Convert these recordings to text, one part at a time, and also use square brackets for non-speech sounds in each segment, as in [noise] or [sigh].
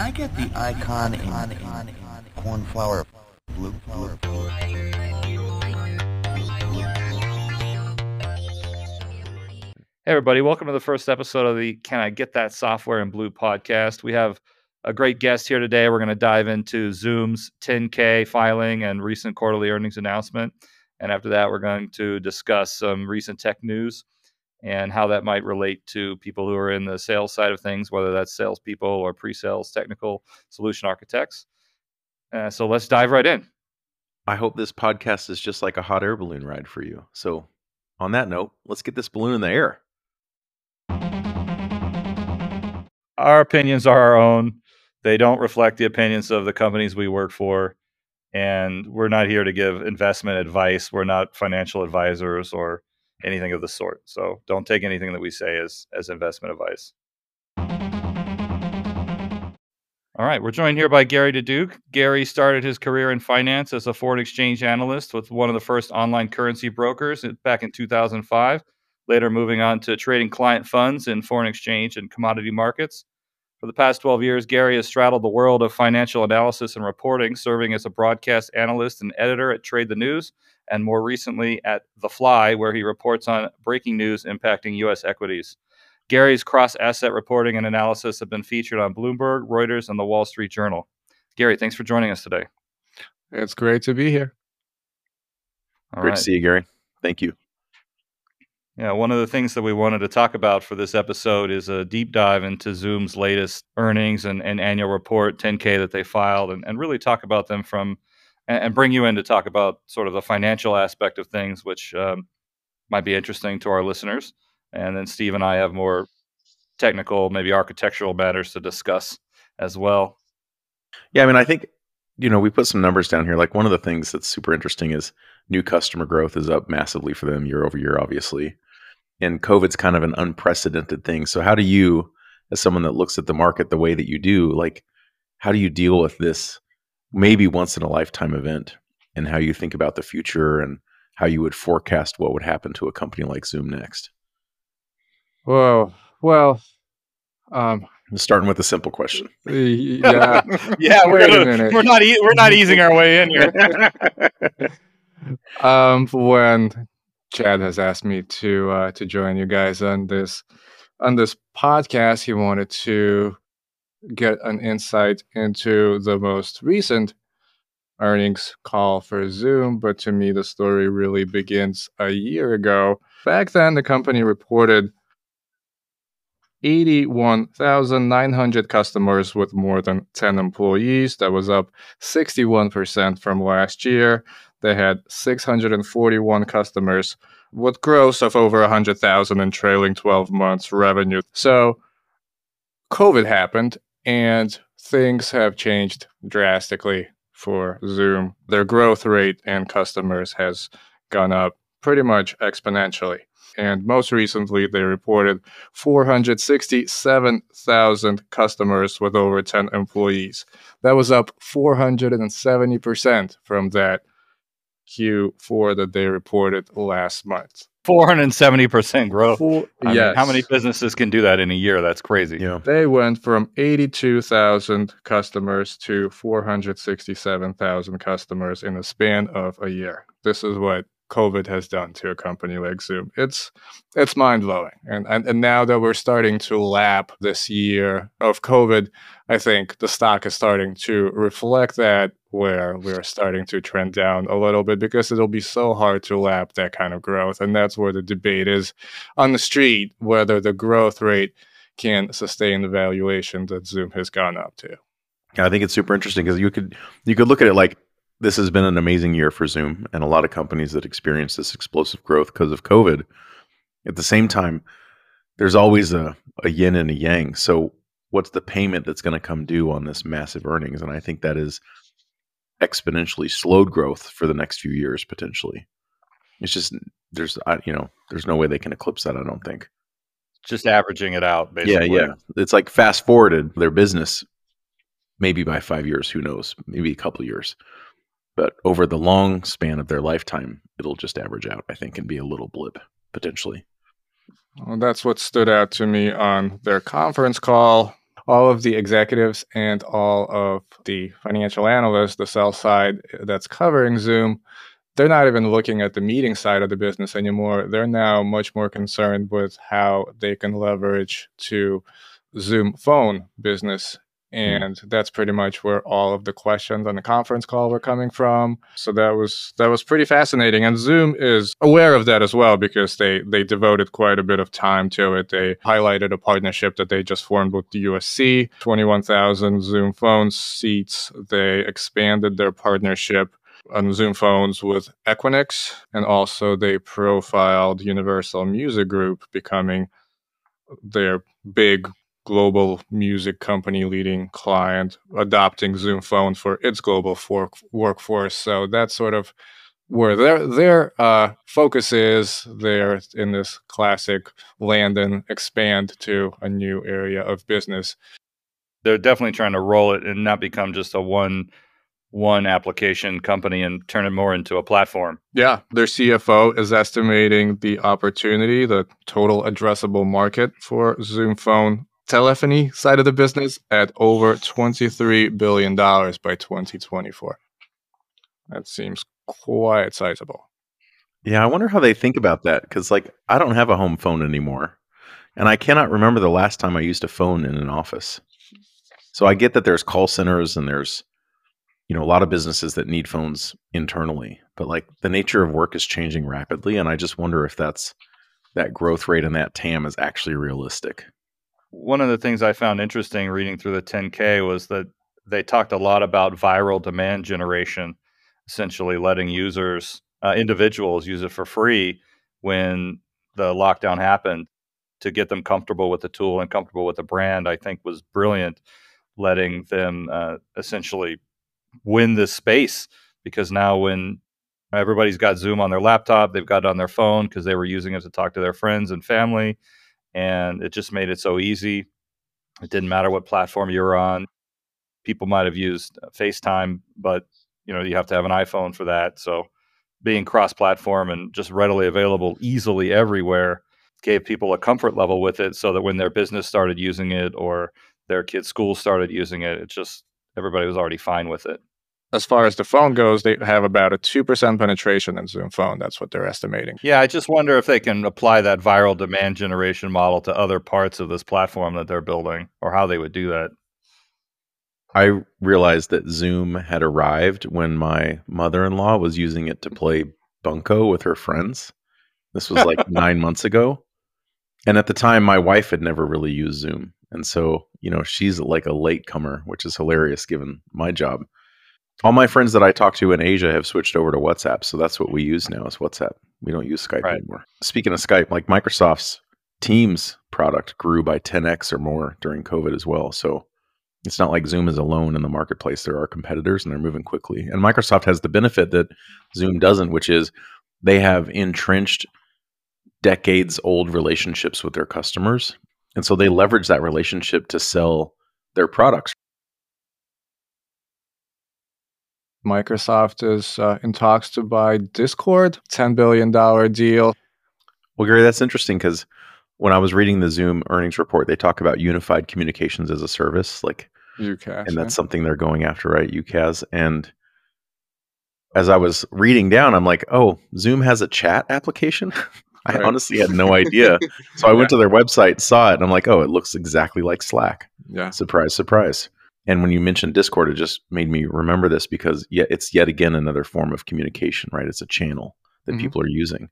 I get the icon in, cornflower blue? blue? Hey, everybody, welcome to the first episode of the Can I Get That Software in Blue podcast. We have a great guest here today. We're going to dive into Zoom's 10K filing and recent quarterly earnings announcement. And after that, we're going to discuss some recent tech news and how that might relate to people who are in the sales side of things, whether that's salespeople or pre sales technical solution architects. Uh, so let's dive right in. I hope this podcast is just like a hot air balloon ride for you. So, on that note, let's get this balloon in the air. Our opinions are our own. They don't reflect the opinions of the companies we work for. And we're not here to give investment advice. We're not financial advisors or anything of the sort. So don't take anything that we say as, as investment advice. All right, we're joined here by Gary DeDuke. Gary started his career in finance as a foreign exchange analyst with one of the first online currency brokers back in 2005, later moving on to trading client funds in foreign exchange and commodity markets. For the past 12 years, Gary has straddled the world of financial analysis and reporting, serving as a broadcast analyst and editor at Trade the News, and more recently at The Fly, where he reports on breaking news impacting U.S. equities. Gary's cross asset reporting and analysis have been featured on Bloomberg, Reuters, and the Wall Street Journal. Gary, thanks for joining us today. It's great to be here. All Great right. to see you, Gary. Thank you. Yeah, one of the things that we wanted to talk about for this episode is a deep dive into Zoom's latest earnings and, and annual report, 10K that they filed, and, and really talk about them from and, and, bring you in to talk about sort of the financial aspect of things, which um, might be interesting to our listeners. And then Steve and I have more technical, maybe architectural matters to discuss as well. Yeah, I mean, I think you know we put some numbers down here. Like one of the things that's super interesting is new customer growth is up massively for them year over year, obviously and COVID's kind of an unprecedented thing. So how do you, as someone that looks at the market the way that you do, like how do you deal with this maybe once in a lifetime event and how you think about the future and how you would forecast what would happen to a company like Zoom next? Whoa. Well, um, starting with a simple question. Yeah, [laughs] yeah, we're, gonna, we're not e- we're not easing our way in here. [laughs] um, when Chad has asked me to uh, to join you guys on this on this podcast. He wanted to get an insight into the most recent earnings call for Zoom, but to me, the story really begins a year ago. Back then, the company reported 81,900 customers with more than 10 employees. That was up 61% from last year. They had 641 customers with gross of over 100,000 in trailing 12 months revenue. So COVID happened and things have changed drastically for Zoom. Their growth rate and customers has gone up pretty much exponentially. And most recently, they reported 467,000 customers with over 10 employees. That was up 470% from that Q4 that they reported last month. 470% growth. Four, yes. Mean, how many businesses can do that in a year? That's crazy. Yeah. They went from 82,000 customers to 467,000 customers in the span of a year. This is what COVID has done to a company like Zoom. It's it's mind blowing. And, and and now that we're starting to lap this year of COVID, I think the stock is starting to reflect that where we're starting to trend down a little bit because it'll be so hard to lap that kind of growth. And that's where the debate is on the street whether the growth rate can sustain the valuation that Zoom has gone up to. I think it's super interesting because you could you could look at it like this has been an amazing year for Zoom and a lot of companies that experience this explosive growth because of COVID. At the same time, there's always a, a yin and a yang. So, what's the payment that's going to come due on this massive earnings? And I think that is exponentially slowed growth for the next few years potentially. It's just there's you know there's no way they can eclipse that. I don't think. Just averaging it out, basically. Yeah, yeah. It's like fast forwarded their business, maybe by five years. Who knows? Maybe a couple years but over the long span of their lifetime, it'll just average out, I think, and be a little blip potentially. Well, that's what stood out to me on their conference call. all of the executives and all of the financial analysts, the sell side that's covering Zoom, they're not even looking at the meeting side of the business anymore. They're now much more concerned with how they can leverage to Zoom phone business. Mm-hmm. and that's pretty much where all of the questions on the conference call were coming from. So that was that was pretty fascinating. And zoom is aware of that as well because they they devoted quite a bit of time to it. They highlighted a partnership that they just formed with the usc 21000 zoom phone seats. They expanded their partnership on Zoom phones with Equinix, and also they profiled Universal Music Group becoming their big global music company leading client adopting Zoom Phone for its global for- workforce. So that's sort of where their their uh, focus is. They're in this classic land and expand to a new area of business. They're definitely trying to roll it and not become just a one one application company and turn it more into a platform. Yeah, their CFO is estimating the opportunity, the total addressable market for Zoom Phone telephony side of the business at over $23 billion by 2024. That seems quite sizable. Yeah, I wonder how they think about that because, like, I don't have a home phone anymore. And I cannot remember the last time I used a phone in an office. So I get that there's call centers and there's, you know, a lot of businesses that need phones internally. But, like, the nature of work is changing rapidly. And I just wonder if that's that growth rate and that TAM is actually realistic one of the things I found interesting reading through the 10K was that they talked a lot about viral demand generation, essentially letting users, uh, individuals, use it for free when the lockdown happened to get them comfortable with the tool and comfortable with the brand. I think was brilliant, letting them uh, essentially win this space because now when everybody's got Zoom on their laptop, they've got it on their phone because they were using it to talk to their friends and family and it just made it so easy. It didn't matter what platform you were on. People might have used uh, FaceTime, but you know you have to have an iPhone for that. So being cross-platform and just readily available easily everywhere gave people a comfort level with it so that when their business started using it or their kids school started using it it just everybody was already fine with it as far as the phone goes, they have about a 2% penetration in Zoom Phone. That's what they're estimating. Yeah, I just wonder if they can apply that viral demand generation model to other parts of this platform that they're building or how they would do that. I realized that Zoom had arrived when my mother in law was using it to play Bunko with her friends. This was like [laughs] nine months ago. And at the time, my wife had never really used Zoom. And so, you know, she's like a latecomer, which is hilarious given my job all my friends that I talk to in Asia have switched over to WhatsApp, so that's what we use now is WhatsApp. We don't use Skype right. anymore. Speaking of Skype, like Microsoft's Teams product grew by 10x or more during COVID as well. So it's not like Zoom is alone in the marketplace. There are competitors and they're moving quickly. And Microsoft has the benefit that Zoom doesn't, which is they have entrenched decades old relationships with their customers. And so they leverage that relationship to sell their products Microsoft is uh, in talks to buy Discord, $10 billion deal. Well, Gary, that's interesting because when I was reading the Zoom earnings report, they talk about unified communications as a service, like UCaaS, and that's something they're going after, right? UCaaS. And as I was reading down, I'm like, oh, Zoom has a chat application. [laughs] I right. honestly had no idea. [laughs] so I went to their website, saw it, and I'm like, oh, it looks exactly like Slack. Yeah. Surprise, surprise. And when you mentioned Discord, it just made me remember this because yet it's yet again another form of communication, right? It's a channel that mm-hmm. people are using.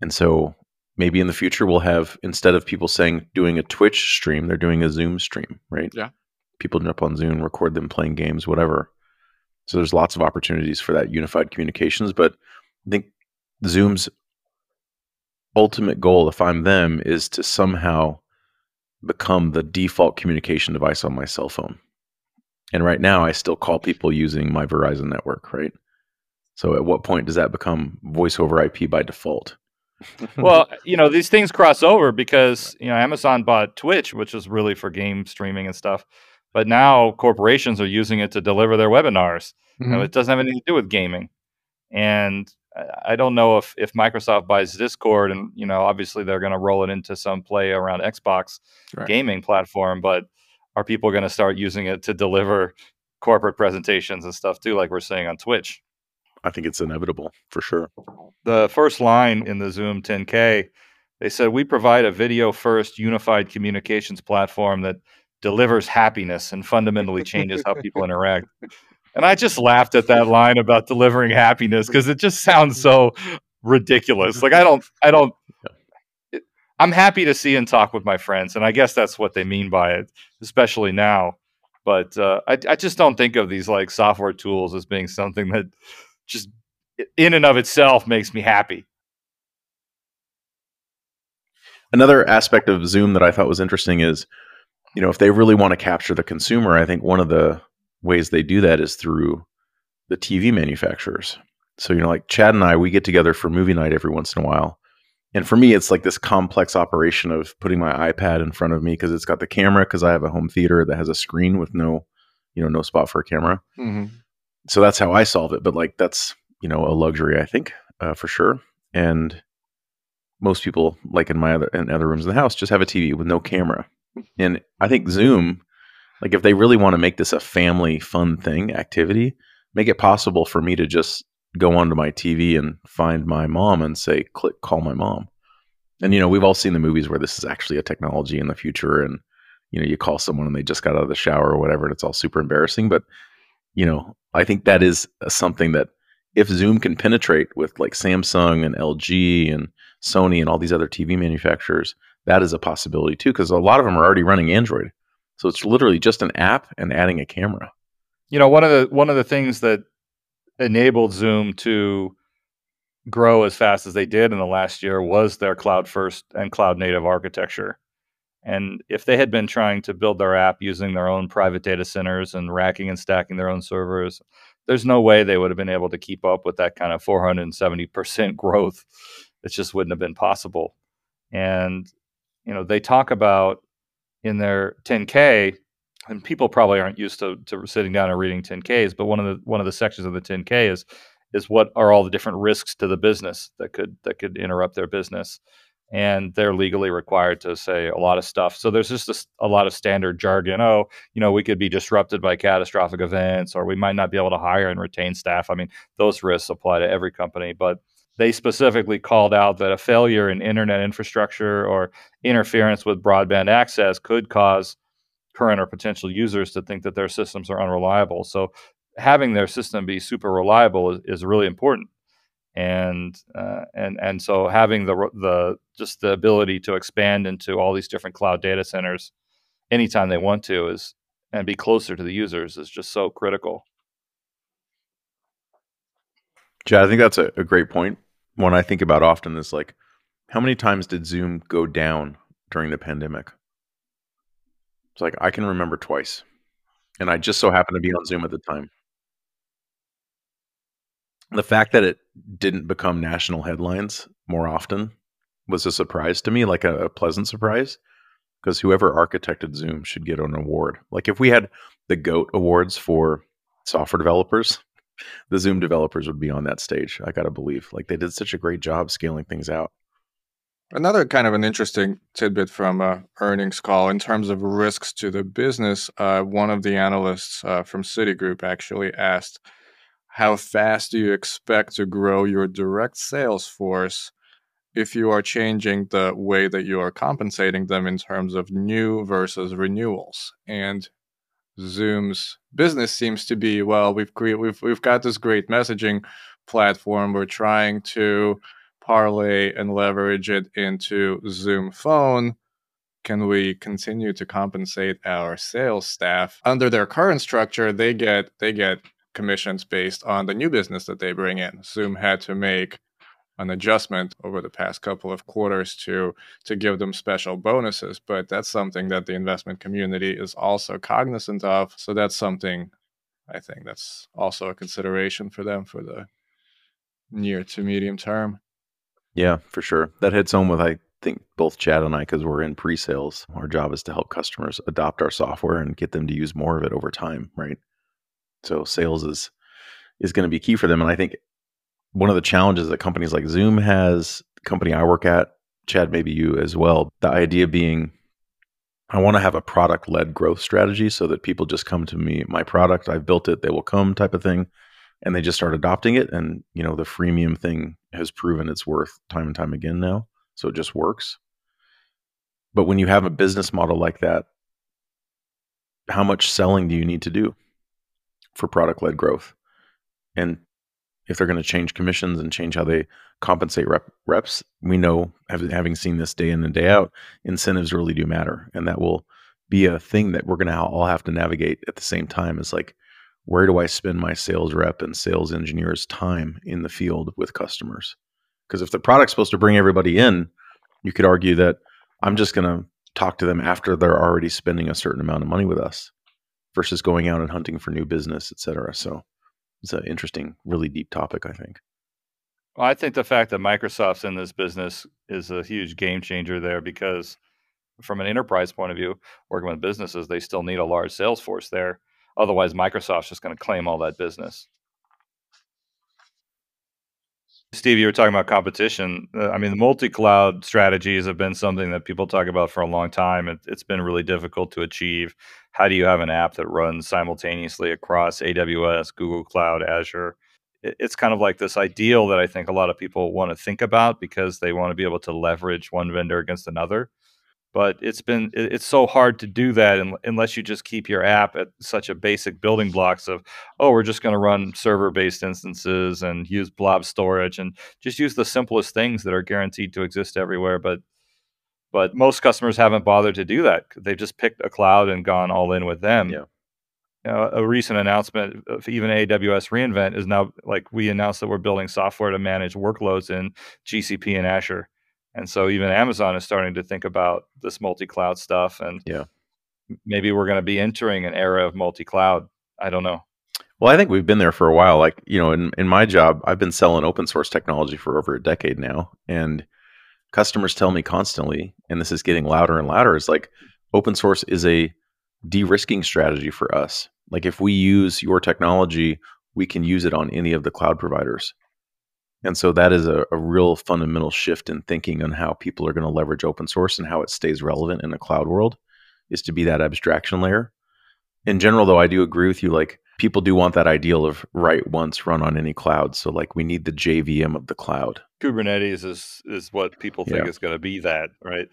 And so maybe in the future we'll have instead of people saying doing a Twitch stream, they're doing a Zoom stream, right? Yeah. People jump on Zoom, record them playing games, whatever. So there's lots of opportunities for that unified communications. But I think Zoom's ultimate goal, if I'm them, is to somehow become the default communication device on my cell phone. And right now, I still call people using my Verizon network, right? So at what point does that become voice over IP by default? [laughs] well, you know, these things cross over because, you know, Amazon bought Twitch, which is really for game streaming and stuff. But now corporations are using it to deliver their webinars. Mm-hmm. You know, mm-hmm. it doesn't have anything to do with gaming. And I don't know if if Microsoft buys Discord, and you know, obviously they're going to roll it into some play around Xbox right. gaming platform, but are people going to start using it to deliver corporate presentations and stuff too, like we're seeing on Twitch? I think it's inevitable for sure. The first line in the Zoom 10K, they said, We provide a video first unified communications platform that delivers happiness and fundamentally changes how people [laughs] interact. And I just laughed at that line about delivering happiness because it just sounds so ridiculous. Like I don't, I don't. It, I'm happy to see and talk with my friends, and I guess that's what they mean by it, especially now. But uh, I, I just don't think of these like software tools as being something that just in and of itself makes me happy. Another aspect of Zoom that I thought was interesting is, you know, if they really want to capture the consumer, I think one of the ways they do that is through the TV manufacturers. So, you know, like Chad and I, we get together for movie night every once in a while. And for me, it's like this complex operation of putting my iPad in front of me because it's got the camera because I have a home theater that has a screen with no, you know, no spot for a camera. Mm-hmm. So that's how I solve it. But like that's, you know, a luxury, I think, uh, for sure. And most people, like in my other in other rooms in the house, just have a TV with no camera. [laughs] And I think Zoom like if they really want to make this a family fun thing, activity, make it possible for me to just go onto my TV and find my mom and say, click, call my mom. And, you know, we've all seen the movies where this is actually a technology in the future. And, you know, you call someone and they just got out of the shower or whatever, and it's all super embarrassing. But, you know, I think that is uh, something that if Zoom can penetrate with like Samsung and LG and Sony and all these other TV manufacturers, that is a possibility too, because a lot of them are already running Android. So it's literally just an app and adding a camera. You know, one of the one of the things that enabled Zoom to grow as fast as they did in the last year was their cloud first and cloud native architecture. And if they had been trying to build their app using their own private data centers and racking and stacking their own servers, there's no way they would have been able to keep up with that kind of 470% [laughs] growth. It just wouldn't have been possible. And you know, they talk about in their 10K, and people probably aren't used to, to sitting down and reading 10Ks, but one of the one of the sections of the 10K is is what are all the different risks to the business that could that could interrupt their business and they're legally required to say a lot of stuff. So there's just a, a, lot of standard jargon. Oh, you know, we could be disrupted by catastrophic events, or we might not be able to hire and retain staff. I mean, those risks apply to every company, but they specifically called out that a failure in internet infrastructure or interference with broadband access could cause current or potential users to think that their systems are unreliable. So having their system be super reliable is, is really important. And uh, and and so having the the just the ability to expand into all these different cloud data centers anytime they want to is and be closer to the users is just so critical. Chad, I think that's a, a great point. One I think about often is like, how many times did Zoom go down during the pandemic? It's like I can remember twice. And I just so happened to be on Zoom at the time. The fact that it didn't become national headlines more often was a surprise to me, like a, a pleasant surprise, because whoever architected Zoom should get an award. Like if we had the GOAT awards for software developers, the Zoom developers would be on that stage. I got to believe. Like they did such a great job scaling things out. Another kind of an interesting tidbit from a earnings call in terms of risks to the business. Uh, one of the analysts uh, from Citigroup actually asked, "How fast do you expect to grow your direct sales force if you are changing the way that you are compensating them in terms of new versus renewals?" And Zoom's business seems to be well, we've cre- we've we've got this great messaging platform. We're trying to parlay and leverage it into Zoom Phone. Can we continue to compensate our sales staff under their current structure? They get they get commissions based on the new business that they bring in. Zoom had to make an adjustment over the past couple of quarters to to give them special bonuses but that's something that the investment community is also cognizant of. So that's something i think that's also a consideration for them for the near to medium term. Yeah for sure. That hits home with i think both chad and i because we're in pre-sales. Our job is to help customers adopt our software and get them to use more of it over time right? So sales is is going to be key for them and i think one of the challenges that companies like Zoom has, company I work at, Chad, maybe you as well, the idea being I want to have a product led growth strategy so that people just come to me, my product, I've built it, they will come type of thing. And they just start adopting it. And, you know, the freemium thing has proven its worth time and time again now. So it just works. But when you have a business model like that, how much selling do you need to do for product led growth? And if they're going to change commissions and change how they compensate rep, reps, we know, having seen this day in and day out, incentives really do matter. And that will be a thing that we're going to all have to navigate at the same time. Is like, where do I spend my sales rep and sales engineers' time in the field with customers? Because if the product's supposed to bring everybody in, you could argue that I'm just going to talk to them after they're already spending a certain amount of money with us versus going out and hunting for new business, et cetera. So it's an interesting, really deep topic, I think. Well, I think the fact that Microsoft's in this business is a huge game changer there because, from an enterprise point of view, working with businesses, they still need a large sales force there. Otherwise, Microsoft's just going to claim all that business. Steve, you were talking about competition. Uh, I mean, the multi-cloud strategies have been something that people talk about for a long time. It, it's been really difficult to achieve. How do you have an app that runs simultaneously across AWS, Google Cloud, Azure? It, it's kind of like this ideal that I think a lot of people want to think about because they want to be able to leverage one vendor against another but it's been it's so hard to do that unless you just keep your app at such a basic building blocks of oh we're just going to run server based instances and use blob storage and just use the simplest things that are guaranteed to exist everywhere but but most customers haven't bothered to do that. They've just picked a cloud and gone all in with them. Yeah. You know, a recent announcement of even AWS reInvent is now like we announced that we're building software to manage workloads in GCP and Azure and so even Amazon is starting to think about this multi-cloud stuff, and yeah, maybe we're going to be entering an era of multi-cloud. I don't know. Well, I think we've been there for a while. Like you know, in in my job, I've been selling open source technology for over a decade now, and customers tell me constantly, and this is getting louder and louder. Is like open source is a de-risking strategy for us. Like if we use your technology, we can use it on any of the cloud providers. And so that is a, a real fundamental shift in thinking on how people are going to leverage open source and how it stays relevant in the cloud world is to be that abstraction layer. In general, though, I do agree with you. Like people do want that ideal of write once, run on any cloud. So like we need the JVM of the cloud. Kubernetes is is what people think yeah. is going to be that, right?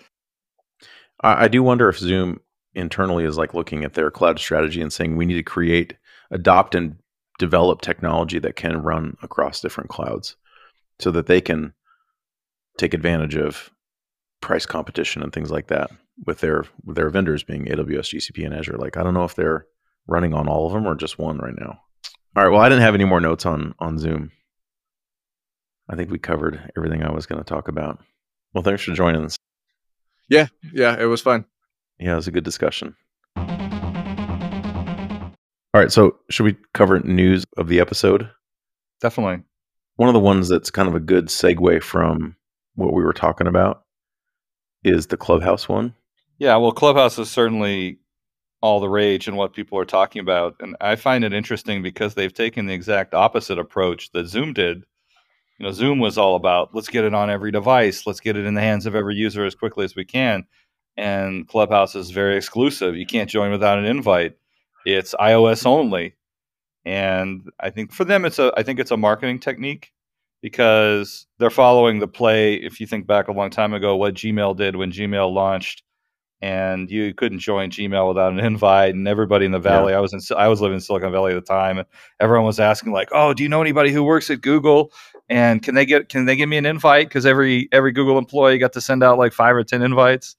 I, I do wonder if Zoom internally is like looking at their cloud strategy and saying we need to create, adopt, and develop technology that can run across different clouds so that they can take advantage of price competition and things like that with their with their vendors being AWS, GCP, and Azure. Like I don't know if they're running on all of them or just one right now. All right. Well, I didn't have any more notes on on Zoom. I think we covered everything I was going to talk about. Well, thanks for joining us. Yeah, yeah, it was fun. Yeah, it was a good discussion. All right, so should we cover news of the episode? Definitely. One of the ones that's kind of a good segue from what we were talking about is the Clubhouse one. Yeah, well, Clubhouse is certainly all the rage and what people are talking about. And I find it interesting because they've taken the exact opposite approach that Zoom did. You know, Zoom was all about let's get it on every device, let's get it in the hands of every user as quickly as we can. And Clubhouse is very exclusive. You can't join without an invite. It's iOS only and I think for them it's a I think it's a marketing technique because they're following the play. If you think back a long time ago, what Gmail did when Gmail launched, and you couldn't join Gmail without an [laughs] invite, and everybody in the valley. Yeah. I was in I was living in Silicon Valley at the time, and everyone was asking like, "Oh, do you know anybody who works at Google? And can they get can they give me an invite? Because every every Google employee got to send out like five or ten invites,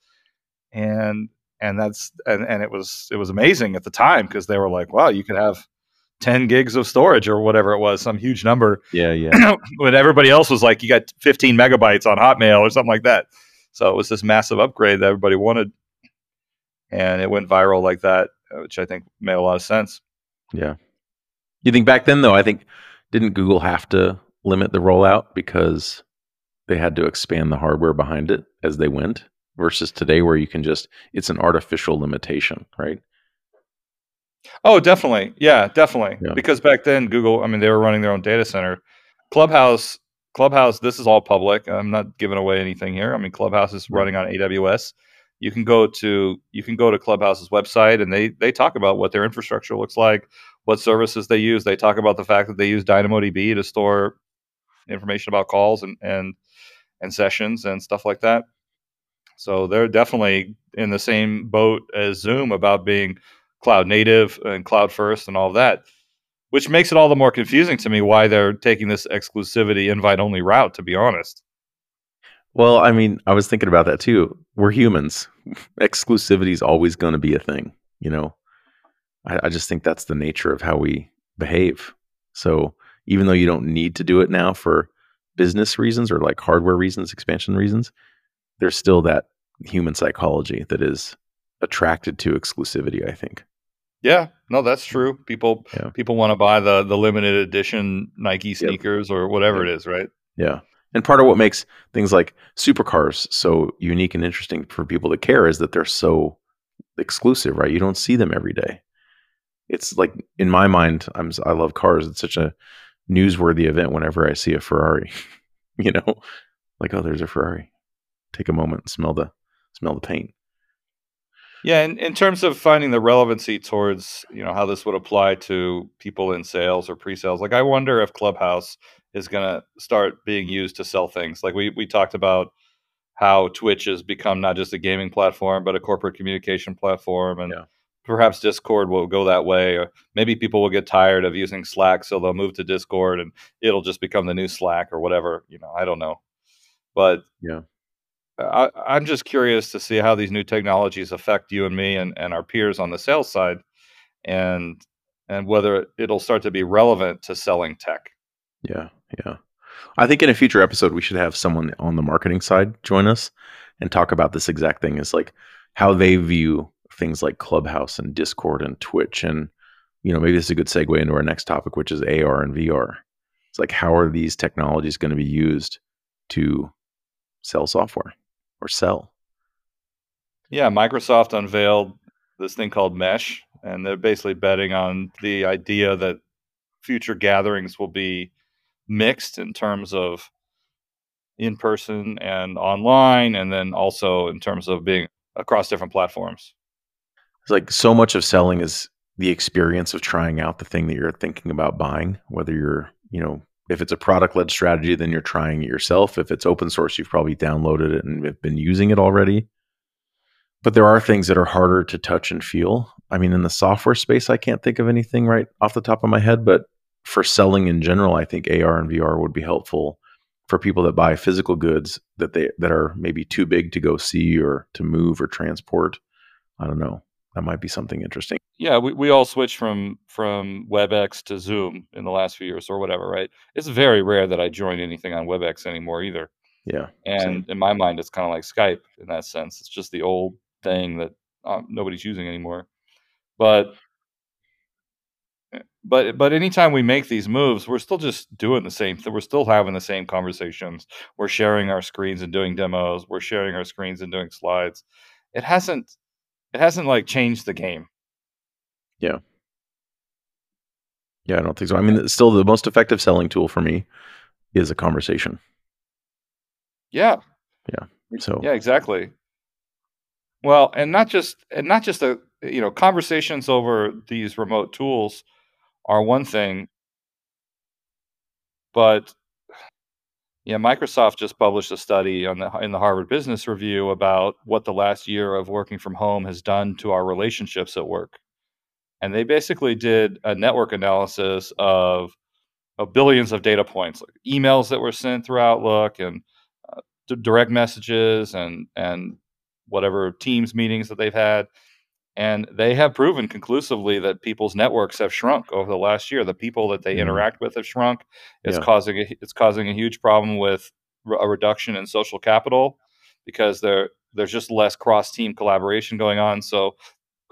and and that's and, and it was it was amazing at the time because they were like, wow, you could have 10 gigs of storage or whatever it was, some huge number. Yeah, [clears throat] yeah. when everybody else was like, you got 15 megabytes on Hotmail or something like that. So it was this massive upgrade that everybody wanted. And it went viral like that, uh, which I think made a lot of sense. Yeah. You think back then, though, I think, didn't Google have to limit the rollout because they had to expand the hardware behind it as they went versus today where you can just, it's an artificial limitation, right? Oh, definitely. Yeah, definitely. Yeah. Because back then, Google, I mean, they were running their own data center. Clubhouse, Clubhouse, this is all public. I'm not giving away anything here. I mean, Clubhouse is running on AWS. you can go to you can go to Clubhouse's website and they they talk about what their infrastructure looks like, what services they use. They talk about the fact that they use DynamoDB to store information about calls and and and sessions and stuff like that. So they're definitely in the same boat as Zoom about being cloud native and cloud first and all of that, which makes it all the more confusing to me why they're taking this exclusivity invite only route, to be honest. Well, I mean, I was thinking about that too. We're humans. [laughs] Exclusivity is always going to be a thing, you know. I, I just think that's the nature of how we behave. So even though you don't need to do it now for business reasons or like hardware reasons, expansion reasons, there's still that human psychology that is attracted to exclusivity, I think. Yeah, no, that's true. People Yeah. people want to buy the the limited edition Nike sneakers or whatever Yep. it is, right? Yeah. And part of what makes things like supercars so unique and interesting for people to care is that they're so exclusive, right? You don't see them every day. It's like in my mind, I'm I love cars. It's such a newsworthy event whenever I see a Ferrari. [laughs] you know, like oh, there's a Ferrari. Take a moment, and smell the smell the paint. Yeah, in, in terms of finding the relevancy towards, you know, how this would apply to people in sales or pre-sales, like I wonder if Clubhouse is going to start being used to sell things. Like we we talked about how Twitch has become not just a gaming platform but a corporate communication platform and Yeah. perhaps Discord will go that way or maybe people will get tired of using Slack so they'll move to Discord and it'll just become the new Slack or whatever, you know, I don't know. But Yeah. I, I'm just curious to see how these new technologies affect you and me and, and our peers on the sales side, and and whether it'll start to be relevant to selling tech. Yeah, yeah. I think in a future episode we should have someone on the marketing side join us and talk about this exact thing is like how they view things like Clubhouse and Discord and Twitch and you know maybe this is a good segue into our next topic which is AR and VR. It's like how are these technologies going to be used to sell software or sell? Yeah, Microsoft unveiled this thing called Mesh, and they're basically betting on the idea that future gatherings will be mixed in terms of in person and online, and then also in terms of being across different platforms. It's like so much of selling is the experience of trying out the thing that you're thinking about buying, whether you're, you know, if it's a product led strategy, then you're trying it yourself. If it's open source, you've probably downloaded it and have been using it already. But there are things that are harder to touch and feel. I mean, in the software space, I can't think of anything right off the top of my head, but for selling in general, I think AR and VR would be helpful for people that buy physical goods that they that are maybe too big to go see or to move or transport. I don't know. That might be something interesting. Yeah, we, we all switched from from WebEx to Zoom in the last few years or whatever, right? It's very rare that I join anything on WebEx anymore either. Yeah. And in my mind, it's kind of like Skype in that sense. It's just the old thing that um, nobody's using anymore. But eh, but but anytime we make these moves, we're still just doing the same thing. We're still having the same conversations. We're sharing our screens and doing demos. We're sharing our screens and doing slides. It hasn't it hasn't like changed the game. Yeah, Yeah, I don't think so. I mean, still the most effective selling tool for me is a conversation. Yeah. Yeah. So Yeah, exactly. Well, and not just and not just the you know conversations over these remote tools are one thing, but yeah, Microsoft just published a study on the in the Harvard Business Review about what the last year of working from home has done to our relationships at work, and they basically did a network analysis of of billions of data points, like emails that were sent through Outlook and uh, d- direct messages and and whatever Teams meetings that they've had, and they have proven conclusively that people's networks have shrunk over the last year. The people that they Mhm. interact with have shrunk. It's Yeah. causing a, it's causing a huge problem with a reduction in social capital because there there's just less cross team collaboration going on. So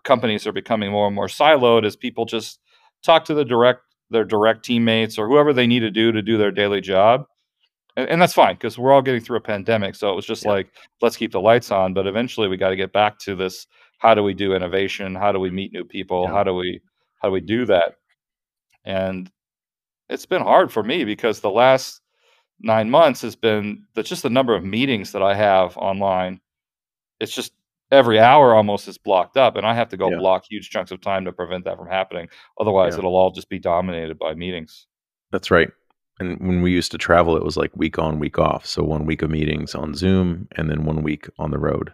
companies are becoming more and more siloed as people just talk to the direct their direct teammates or whoever they need to do to do their daily job. And, and that's fine because we're all getting through a pandemic so it was just Yeah. like let's keep the lights on but eventually we got to get back to this how do we do innovation? How do we meet new people? Yeah. how do we how do we do that? And it's been hard for me because the last nine months has been the, just the number of meetings that i have online. It's just every hour almost is blocked up, and I have to go Yeah. block huge chunks of time to prevent that from happening. Otherwise, Yeah. it'll all just be dominated by meetings. That's right. And when we used to travel, it was like week on, week off. So one week of meetings on Zoom and then one week on the road.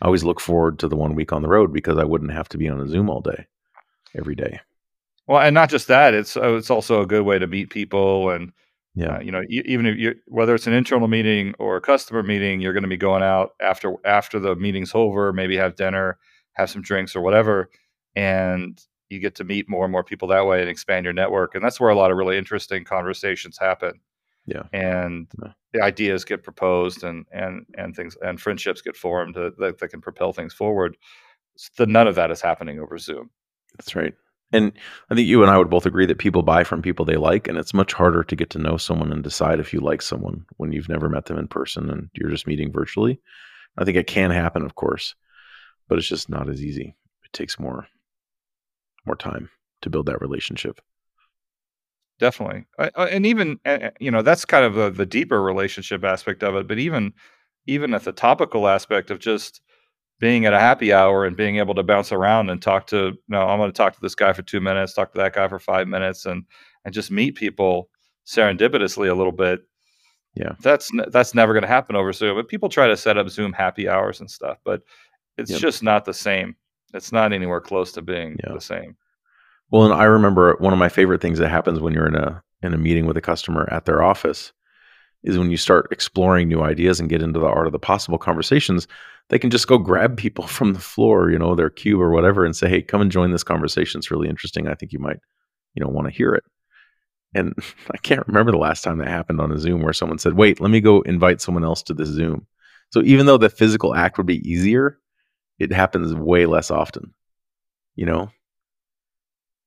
I always look forward to the one week on the road because I wouldn't have to be on a Zoom all day, every day. Well, and not just that; it's uh, it's also a good way to meet people, and Yeah. uh, you know, e- even if you whether it's an internal meeting or a customer meeting, you're going to be going out after after the meeting's over, maybe have dinner, have some drinks or whatever, and you get to meet more and more people that way and expand your network, and that's where a lot of really interesting conversations happen. Yeah. and Yeah. the ideas get proposed, and and and things and friendships get formed that, that, that can propel things forward. S- The, none of that is happening over Zoom. That's right. And I think you and I would both agree that people buy from people they like, and it's much harder to get to know someone and decide if you like someone when you've never met them in person and you're just meeting virtually. I think it can happen, of course, but it's just not as easy. It takes more more time to build that relationship. definitely I, I- and even you know that's kind of the, the deeper relationship aspect of it but even even at the topical aspect of just being at a happy hour and being able to bounce around and talk to no i'm going to talk to this guy for two minutes talk to that guy for five minutes and and just meet people serendipitously a little bit Yeah. that's that's never going to happen over zoom but people try to set up zoom happy hours and stuff but it's Yep. just not the same it's not anywhere close to being Yeah. the same Well, and I remember one of my favorite things that happens when you're in a in a meeting with a customer at their office is when you start exploring new ideas and get into the art of the possible conversations. They can just go grab people [laughs] from the floor, you know, their cube or whatever, and say, "Hey, come and join this conversation. It's really interesting. I think you might, you know, want to hear it." And [laughs] I can't remember the last time that happened on a Zoom where someone said, "Wait, let me go invite someone else to this Zoom." So even though the physical act would be easier, it happens way less often. You know,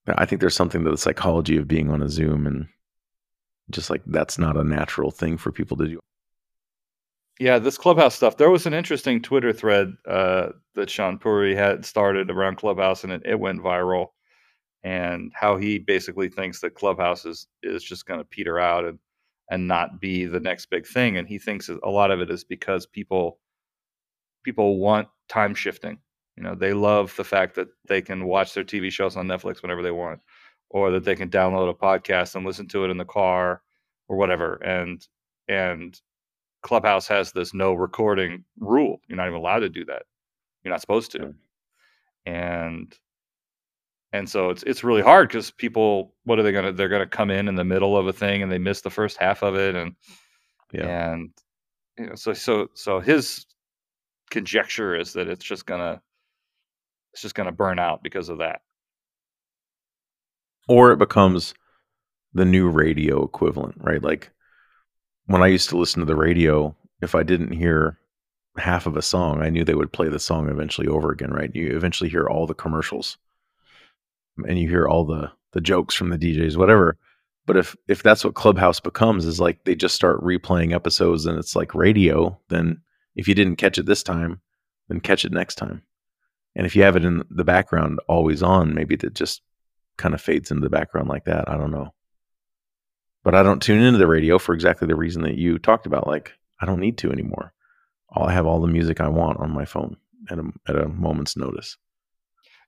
I think there's something to the psychology of being on a Zoom and just like that's not a natural thing for people to do. Yeah, this Clubhouse stuff. There was an interesting Twitter thread uh, that Shaan Puri had started around Clubhouse, and it, it went viral. And how he basically thinks that Clubhouse is is just going to peter out and and not be the next big thing. And he thinks a lot of it is because people people want time shifting. You know, they love the fact that they can watch their TV shows on Netflix whenever they want, or that they can download a podcast and listen to it in the car or whatever. And and Clubhouse has this no recording rule. You're not even allowed to do that. You're not supposed to. And and so it's it's really hard because people what are they gonna they're gonna come in in the middle of a thing and they miss the first half of it and Yeah. and you know so so so his conjecture is that it's just gonna it's just gonna burn out because of that. Or it becomes the new radio equivalent, right? Like when I used to listen to the radio, if I didn't hear half of a song, I knew they would play the song eventually over again, right? You eventually hear all the commercials and you hear all the the jokes from the DJs, whatever. But if if that's what Clubhouse becomes, is like they just start replaying episodes and it's like radio, then if you didn't catch it this time, then catch it next time. And if you have it in the background always on, maybe that just kind of fades into the background like that. I don't know. But I don't tune into the radio for exactly the reason that you talked about. Like I don't need to anymore. I'll have all the music I want on my phone at a, at a moment's notice.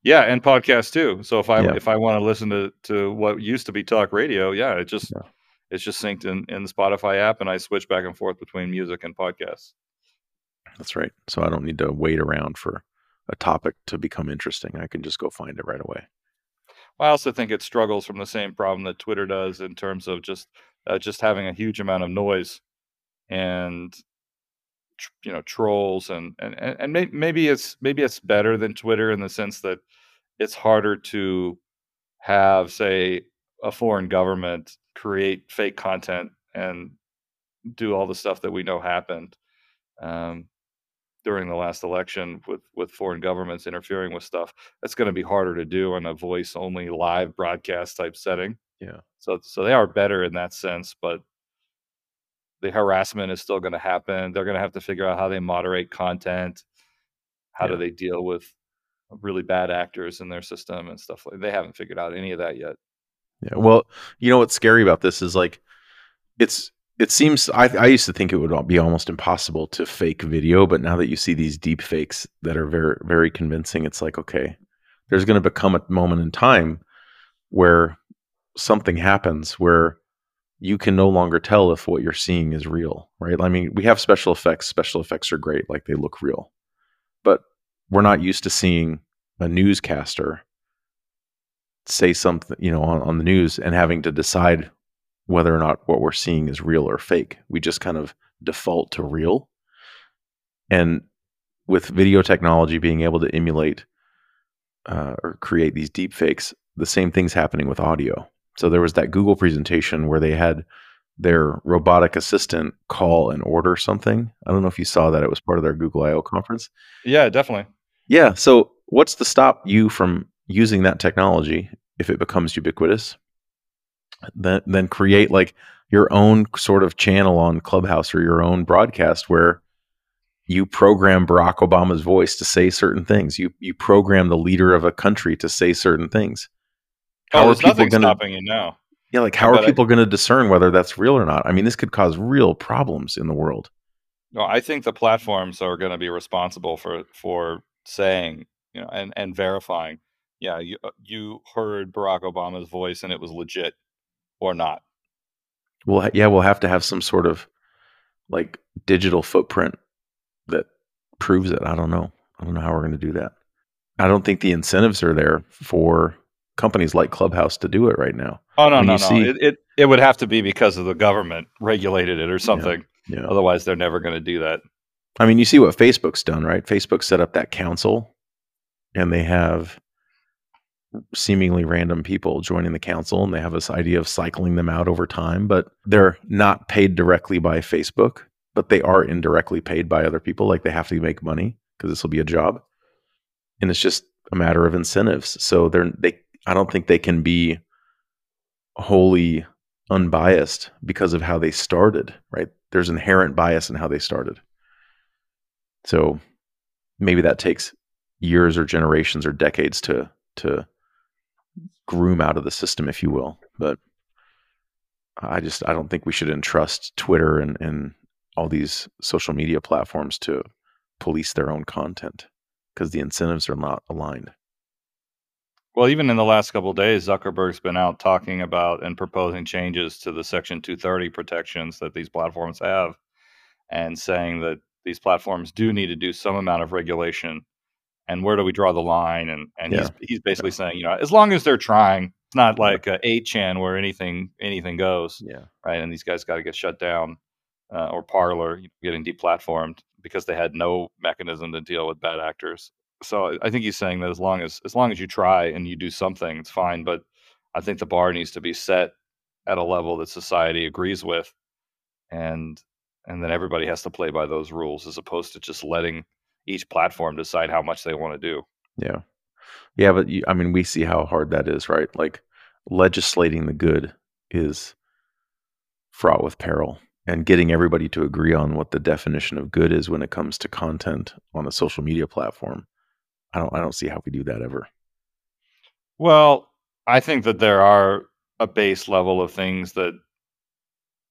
Yeah, and podcasts too. So if I Yeah. if I want to listen to to what used to be talk radio, yeah, it just Yeah. it's just synced in in the Spotify app, and I switch back and forth between music and podcasts. That's right. So I don't need to wait around for a topic to become interesting. I can just go find it right away. I also think it struggles from the same problem that Twitter does in terms of just uh, just having a huge amount of noise and tr- you know trolls and and and may- maybe it's maybe it's better than Twitter in the sense that it's harder to have say a foreign government create fake content and do all the stuff that we know happened. Um, during the last election with with foreign governments interfering with stuff that's going to be harder to do on a voice only live broadcast type setting Yeah. so so they are better in that sense but the harassment is still going to happen they're going to have to figure out how they moderate content how Yeah. do they deal with really bad actors in their system and stuff like they haven't figured out any of that yet Yeah. Well, you know what's scary about this is like it's it seems I, I used to think it would be almost impossible to fake video, but now that you see these deep fakes that are very very convincing, it's like okay, there's going to become a moment in time where something happens where you can no longer tell if what you're seeing is real, right? I mean, we have special effects. Special effects are great, like they look real, but we're not used to seeing a newscaster say something, you know, on, on the news and having to decide whether or not what we're seeing is real or fake. We just kind of default to real. And with video technology being able to emulate uh, or create these deep fakes, the same thing's happening with audio. So there was that Google presentation where they had their robotic assistant call and order something. I don't know if you saw that. It was part of their Google I/O conference. Yeah, definitely. Yeah. So what's to stop you from using that technology if it becomes ubiquitous? Then then create like your own sort of channel on Clubhouse or your own broadcast where you program Barack Obama's voice to say certain things. You you program the leader of a country to say certain things. How oh, are people going to stopping you now? Yeah, like how are people going to discern whether that's real or not? I mean, this could cause real problems in the world. No, I think the platforms are going to be responsible for for saying, you know, and and verifying. Yeah, you uh, you heard Barack Obama's voice and it was legit, or not. Well, yeah, we'll have to have some sort of like digital footprint that proves it. I don't know. I don't know how we're going to do that. I don't think the incentives are there for companies like Clubhouse to do it right now. Oh no, when no, no! See, it, it, it would have to be because of the government regulated it or something. Yeah, yeah. Otherwise, they're never going to do that. I mean, you see what Facebook's done, right? Facebook set up that council, and they have seemingly random people joining the council, and they have this idea of cycling them out over time. But they're not paid directly by Facebook, but they are indirectly paid by other people. Like they have to make money because this will be a job, and it's just a matter of incentives. So they're they I don't think they can be wholly unbiased because of how they started, right? There's inherent bias in how they started. So maybe that takes years or generations or decades to to groom out of the system, if you will. But I just I don't think we should entrust Twitter and, and all these social media platforms to police their own content because the incentives are not aligned. Well, even in the last couple days, Zuckerberg's been out talking about and proposing changes to the Section 230 protections that these platforms have, and saying that these platforms do need to do some amount of regulation. And where do we draw the line? And and yeah. he's he's basically yeah. saying, you know, as long as they're trying, it's not like a 8chan where anything anything goes. Yeah. Right. And these guys got to get shut down, uh, or Parler getting deplatformed because they had no mechanism to deal with bad actors so I think he's saying that as long as as long as you try and you do something, it's fine. But I think the bar needs to be set at a level that society agrees with, and and then everybody has to play by those rules as opposed to just letting each platform decide how much they want to do. Yeah, yeah, but you, I mean, we see how hard that is, right? Like legislating the good is fraught with peril and getting everybody to agree on what the definition of good is when it comes to content on a social media platform I don't I don't see how we do that ever. Well, I think that there are a base level of things that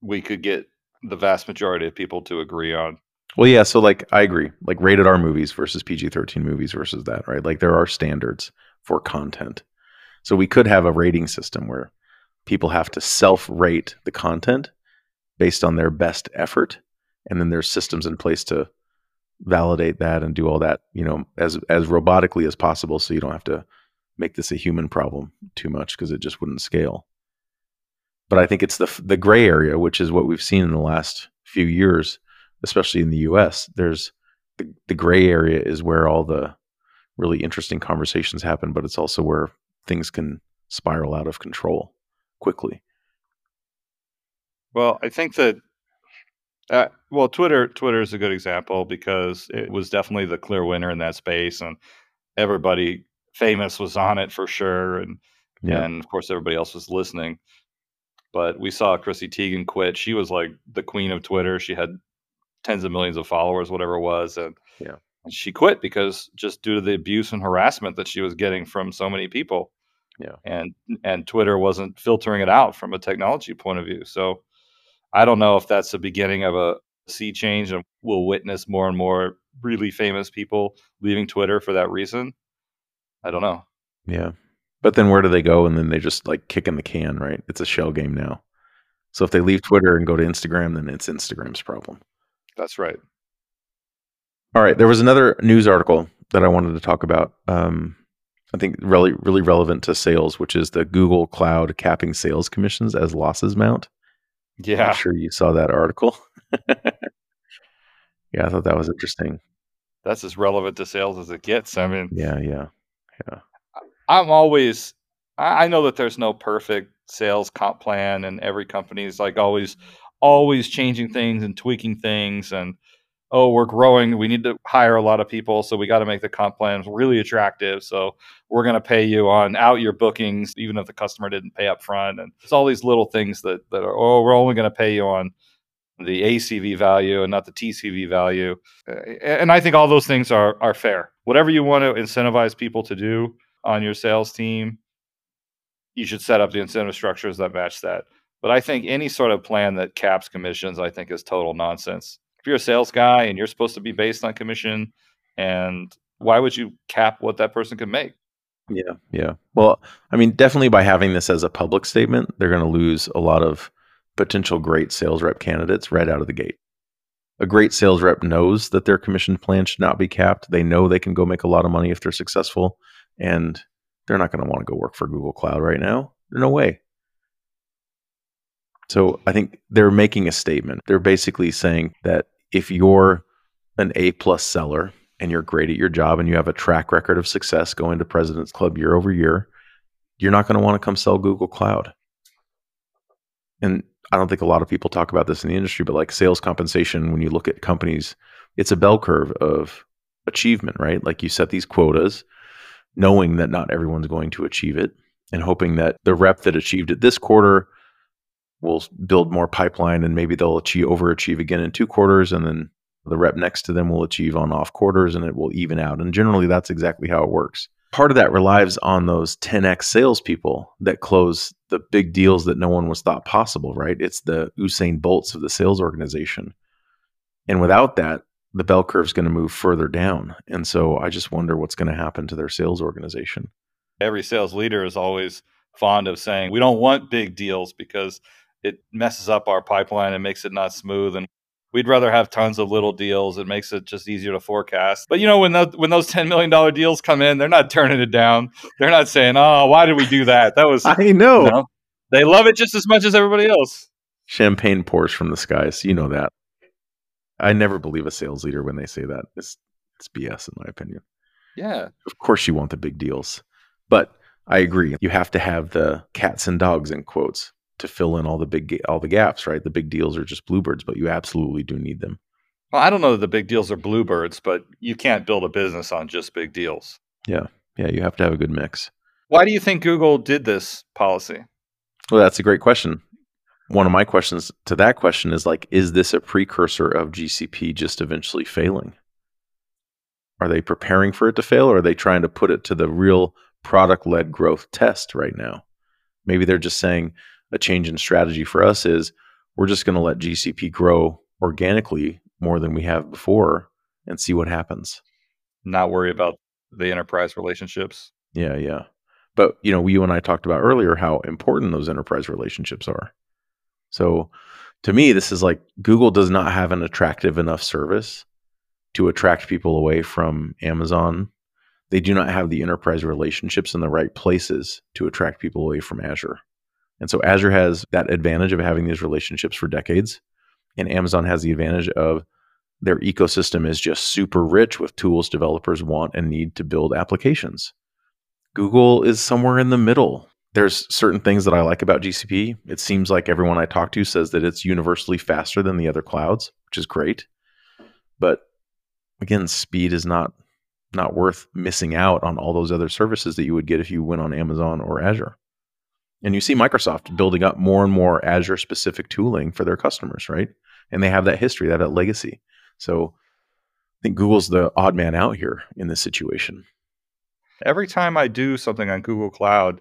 we could get the vast majority of people to agree on. Well, yeah, so like I agree. Like rated R movies versus PG-13 movies versus that, right? Like there are standards for content. So we could have a rating system where people have to self-rate the content based on their best effort and then there's systems in place to validate that and do all that, you know, as as robotically as possible so you don't have to make this a human problem too much because it just wouldn't scale. But I think it's the the gray area, which is what we've seen in the last few years, especially in the US. There's the, the gray area is where all the really interesting conversations happen, but it's also where things can spiral out of control quickly. Well, I think that uh, well, Twitter Twitter is a good example because it was definitely the clear winner in that space, and everybody famous was on it for sure, and yeah. and of course everybody else was listening. But we saw Chrissy Teigen quit. She was like the queen of Twitter. She had tens of millions of followers, whatever it was, and yeah, and she quit because just due to the abuse and harassment that she was getting from so many people. Yeah, and and Twitter wasn't filtering it out from a technology point of view. So I don't know if that's the beginning of a sea change and we'll witness more and more really famous people leaving Twitter for that reason. I don't know. Yeah. But then where do they go? And then they just like kick in the can, right? It's a shell game now. So if they leave Twitter and go to Instagram, then it's Instagram's problem. That's right. All right. There was another news article that I wanted to talk about. Um, I think really, really relevant to sales, which is the Google Cloud capping sales commissions as losses mount. Yeah. I'm sure you saw that article. [laughs] yeah, I thought that was interesting. That's as relevant to sales as it gets. I mean, Yeah, yeah. Yeah. I'm always, I I know that there's no perfect sales comp plan, and every company is like always, always changing things and tweaking things. And oh, we're growing. We need to hire a lot of people. So we got to make the comp plans really attractive. So we're going to pay you on out your bookings, even if the customer didn't pay up front. And it's all these little things that, that are, oh, we're only going to pay you on the ACV value and not the TCV value. Uh, And I think all those things are, are fair. Whatever you want to incentivize people to do on your sales team, you should set up the incentive structures that match that. But I think any sort of plan that caps commissions, I think, is total nonsense. If you're a sales guy and you're supposed to be based on commission, and why would you cap what that person can make? Yeah, yeah. Well, I mean, definitely by having this as a public statement, they're going to lose a lot of potential great sales rep candidates right out of the gate. A great sales rep knows that their commission plan should not be capped. They know they can go make a lot of money if they're successful, and they're not going to want to go work for Google Cloud right now. No way. So I think they're making a statement. They're basically saying that if you're an A plus seller and you're great at your job and you have a track record of success going to President's Club year over year, you're not going to want to come sell Google Cloud. And I don't think a lot of people talk about this in the industry, but like sales compensation, when you look at companies, it's a bell curve of achievement, right? Like you set these quotas, knowing that not everyone's going to achieve it, and hoping that the rep that achieved it this quarter will build more pipeline and maybe they'll achieve overachieve again in two quarters and then the rep next to them will achieve on off quarters and it will even out. And generally that's exactly how it works. Part of that relies on those 10x salespeople that close the big deals that no one was thought possible, right? It's the Usain Bolts of the sales organization. And without that, the bell curve is going to move further down. And so I just wonder what's going to happen to their sales organization. Every sales leader is always fond of saying, we don't want big deals because it messes up our pipeline and makes it not smooth. And we'd rather have tons of little deals. It makes it just easier to forecast. But you know, when the, when those ten million dollar deals come in, they're not turning it down. They're not saying, "Oh, why did we do that?" That was [laughs] I know. no. They love it just as much as everybody else. Champagne pours from the skies. You know that. I never believe a sales leader when they say that. It's it's BS in my opinion. Yeah, Of course you want the big deals. But I agree. You have to have the cats and dogs in quotes to fill in all the big all the gaps, right? The big deals are just bluebirds, but you absolutely do need them. well, I don't know that the big deals are bluebirds, but you can't build a business on just big deals. Yeah. Yeah, you have to have a good mix. Why do you think Google did this policy? Well, that's a great question. One of my questions to that question is like, is this a precursor of GCP just eventually failing? Are they preparing for it to fail or are they trying to put it to the real product led growth test right now? Maybe they're just saying a change in strategy for us is we're just going to let GCP grow organically more than we have before and see what happens. Not worry about the enterprise relationships. Yeah, yeah. But you know, you and I talked about earlier how important those enterprise relationships are. So to me, this is like Google does not have an attractive enough service to attract people away from Amazon. They do not have the enterprise relationships in the right places to attract people away from Azure. And so Azure has that advantage of having these relationships for decades. And Amazon has the advantage of their ecosystem is just super rich with tools developers want and need to build applications. Google is somewhere in the middle. There's certain things that I like about GCP. It seems like everyone I talk to says that it's universally faster than the other clouds, which is great. But again, speed is not not worth missing out on all those other services that you would get if you went on Amazon or Azure. And you see Microsoft building up more and more Azure specific tooling for their customers, right? And they have that history, they have that legacy. So I think Google's the odd man out here in this situation. Every time I do something on Google Cloud,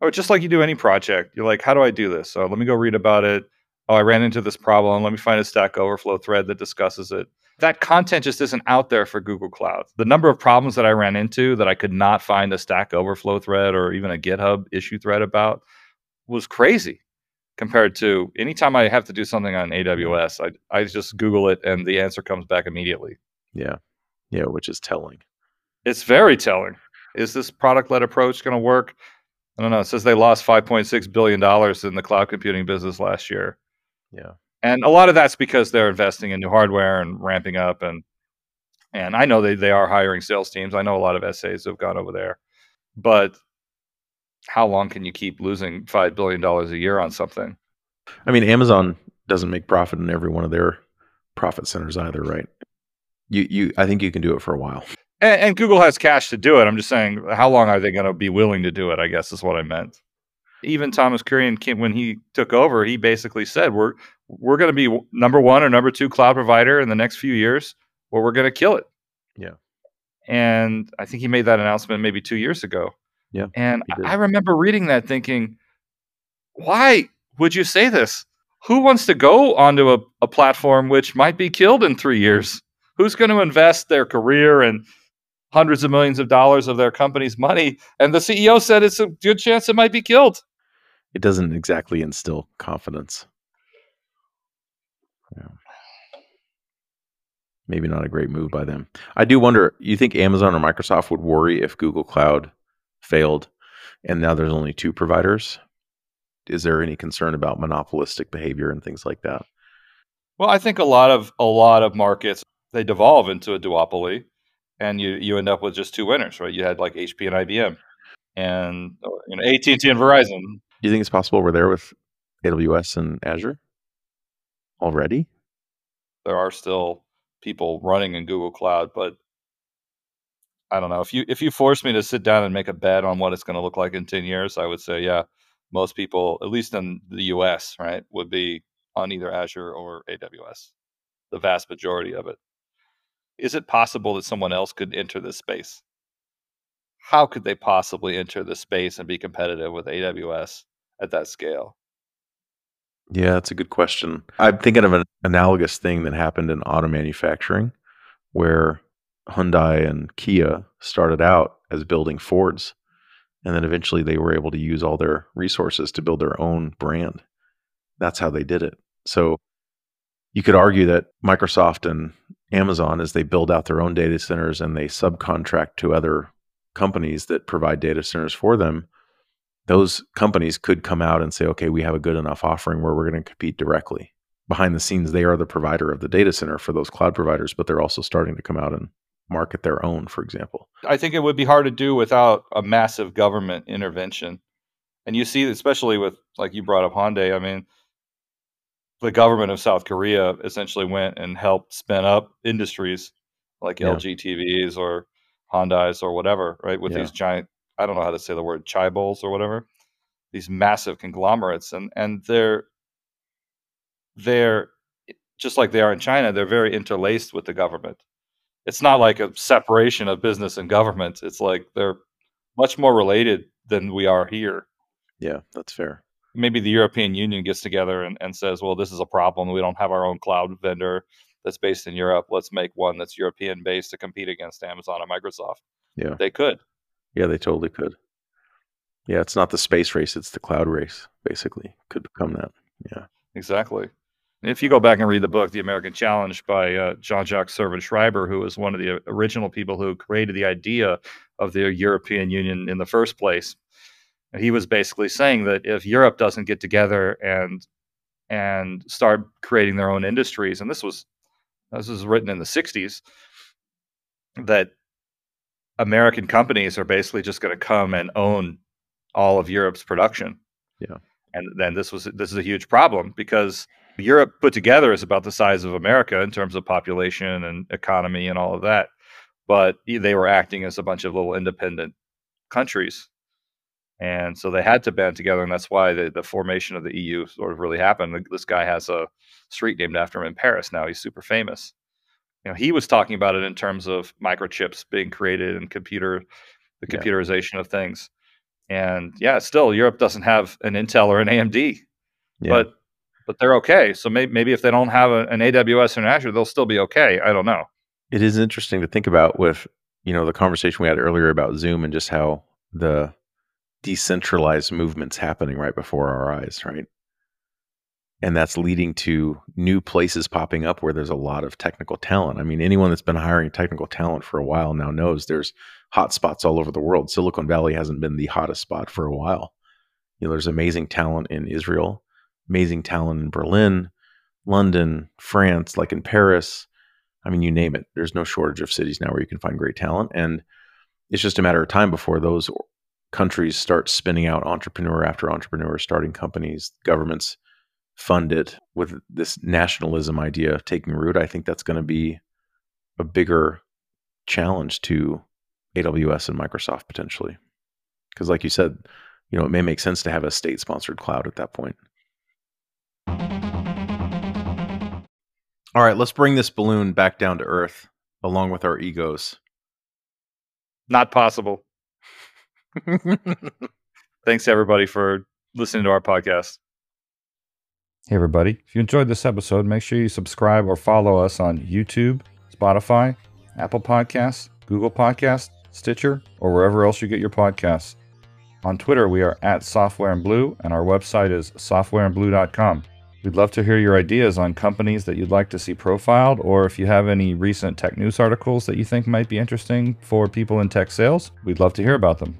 or just like you do any project, you're like, how do I do this? So let me go read about it. oh, I ran into this problem. Let me find a Stack Overflow thread that discusses it. That content just isn't out there for Google Cloud. The number of problems that I ran into that I could not find a Stack Overflow thread or even a GitHub issue thread about was crazy compared to anytime I have to do something on AWS, I, I just Google it and the answer comes back immediately. Yeah. Yeah, which is telling. It's very telling. Is this product led approach going to work? I don't know. It says they lost $5.6 billion in the cloud computing business last year. Yeah. And a lot of that's because they're investing in new hardware and ramping up and and I know they, they are hiring sales teams. I know a lot of SAs have gone over there. But how long can you keep losing five billion dollars a year on something? I mean, Amazon doesn't make profit in every one of their profit centers either, right? You you I think you can do it for a while. And, and Google has cash to do it. I'm just saying, how long are they going to be willing to do it? I guess is what I meant. Even Thomas Kurian, when he took over, he basically said, "We're we're going to be number one or number two cloud provider in the next few years, or we're going to kill it." Yeah. And I think he made that announcement maybe two years ago. Yeah. And I remember reading that thinking, why would you say this? Who wants to go onto a, a platform which might be killed in three years? Who's going to invest their career and hundreds of millions of dollars of their company's money? And the CEO said it's a good chance it might be killed. It doesn't exactly instill confidence. Yeah. Maybe not a great move by them. I do wonder, you think Amazon or Microsoft would worry if Google Cloud failed and now there's only two providers? Is there any concern about monopolistic behavior and things like that? Well, I think a lot of a lot of markets they devolve into a duopoly, and you you end up with just two winners, right? You had like HP and IBM, and you know AT and T and Verizon. Do you think it's possible we're there with AWS and Azure already? There are still people running in Google Cloud, but I don't know if you if you force me to sit down and make a bet on what it's going to look like in ten years, I would say yeah, most people, at least in the U.S., right, would be on either Azure or AWS. The vast majority of it. Is it possible that someone else could enter this space? How could they possibly enter this space and be competitive with AWS at that scale? Yeah, that's a good question. I'm thinking of an analogous thing that happened in auto manufacturing where Hyundai and Kia started out as building Fords. And then eventually they were able to use all their resources to build their own brand. That's how they did it. So you could argue that Microsoft and Amazon, as they build out their own data centers and they subcontract to other companies that provide data centers for them, those companies could come out and say, okay, we have a good enough offering where we're going to compete directly. Behind the scenes, they are the provider of the data center for those cloud providers, but they're also starting to come out and market their own, for example. I think it would be hard to do without a massive government intervention. And you see, especially with, like you brought up Hyundai, I mean, the government of South Korea essentially went and helped spin up industries like Yeah. LG TVs or Hondas or whatever, right? With Yeah. these giant, I don't know how to say the word, chaebols or whatever, these massive conglomerates, and and they're they're just like they are in China. They're very interlaced with the government. It's not like a separation of business and government. It's like they're much more related than we are here Yeah, that's fair. maybe the European Union gets together and, and says, well, this is a problem. We don't have our own cloud vendor that's based in Europe. Let's make one that's European based to compete against Amazon and Microsoft. Yeah. They could. Yeah, they totally could. Yeah, it's not the space race, it's the cloud race, basically. Could become that. Yeah. Exactly. If you go back and read the book, The American Challenge by uh, Jean Jacques Servan Schreiber, who was one of the original people who created the idea of the European Union in the first place, he was basically saying that if Europe doesn't get together and and start creating their own industries, and this was this was written in the '60s, that American companies are basically just going to come and own all of Europe's production. Yeah. And then this was this is a huge problem because Europe put together is about the size of America in terms of population and economy and all of that. But they were acting as a bunch of little independent countries. And so they had to band together. And that's why the, the formation of the EU sort of really happened. This guy has a street named after him in Paris now. He's super famous. You know, he was talking about it in terms of microchips being created and computer, the Yeah. computerization of things. And yeah, still Europe doesn't have an Intel or an AMD Yeah. but but they're okay. So maybe maybe if they don't have a, an AWS or an Azure, they'll still be okay. I don't know. It is interesting to think about with you know the conversation we had earlier about Zoom and just how the decentralized movements happening right before our eyes, right? And that's leading to new places popping up where there's a lot of technical talent. I mean, anyone that's been hiring technical talent for a while now knows there's hot spots all over the world. Silicon Valley hasn't been the hottest spot for a while. You know, there's amazing talent in Israel, amazing talent in Berlin, London, France, like in Paris. I mean, you name it. There's no shortage of cities now where you can find great talent. And it's just a matter of time before those countries start spinning out entrepreneur after entrepreneur, starting companies, governments fund it with this nationalism idea taking root. I think that's going to be a bigger challenge to AWS and Microsoft potentially. Because, like you said, you know, it may make sense to have a state sponsored cloud at that point. All right, let's bring this balloon back down to earth along with our egos. Not possible. [laughs] Thanks everybody for listening to our podcast. Hey everybody, if you enjoyed this episode, make sure you subscribe or follow us on YouTube, Spotify, Apple Podcasts, Google Podcasts, Stitcher, or wherever else you get your podcasts. On Twitter, we are at Software in Blue, and our website is softwareinblue.com. We'd love to hear your ideas on companies that you'd like to see profiled, or if you have any recent tech news articles that you think might be interesting for people in tech sales, we'd love to hear about them.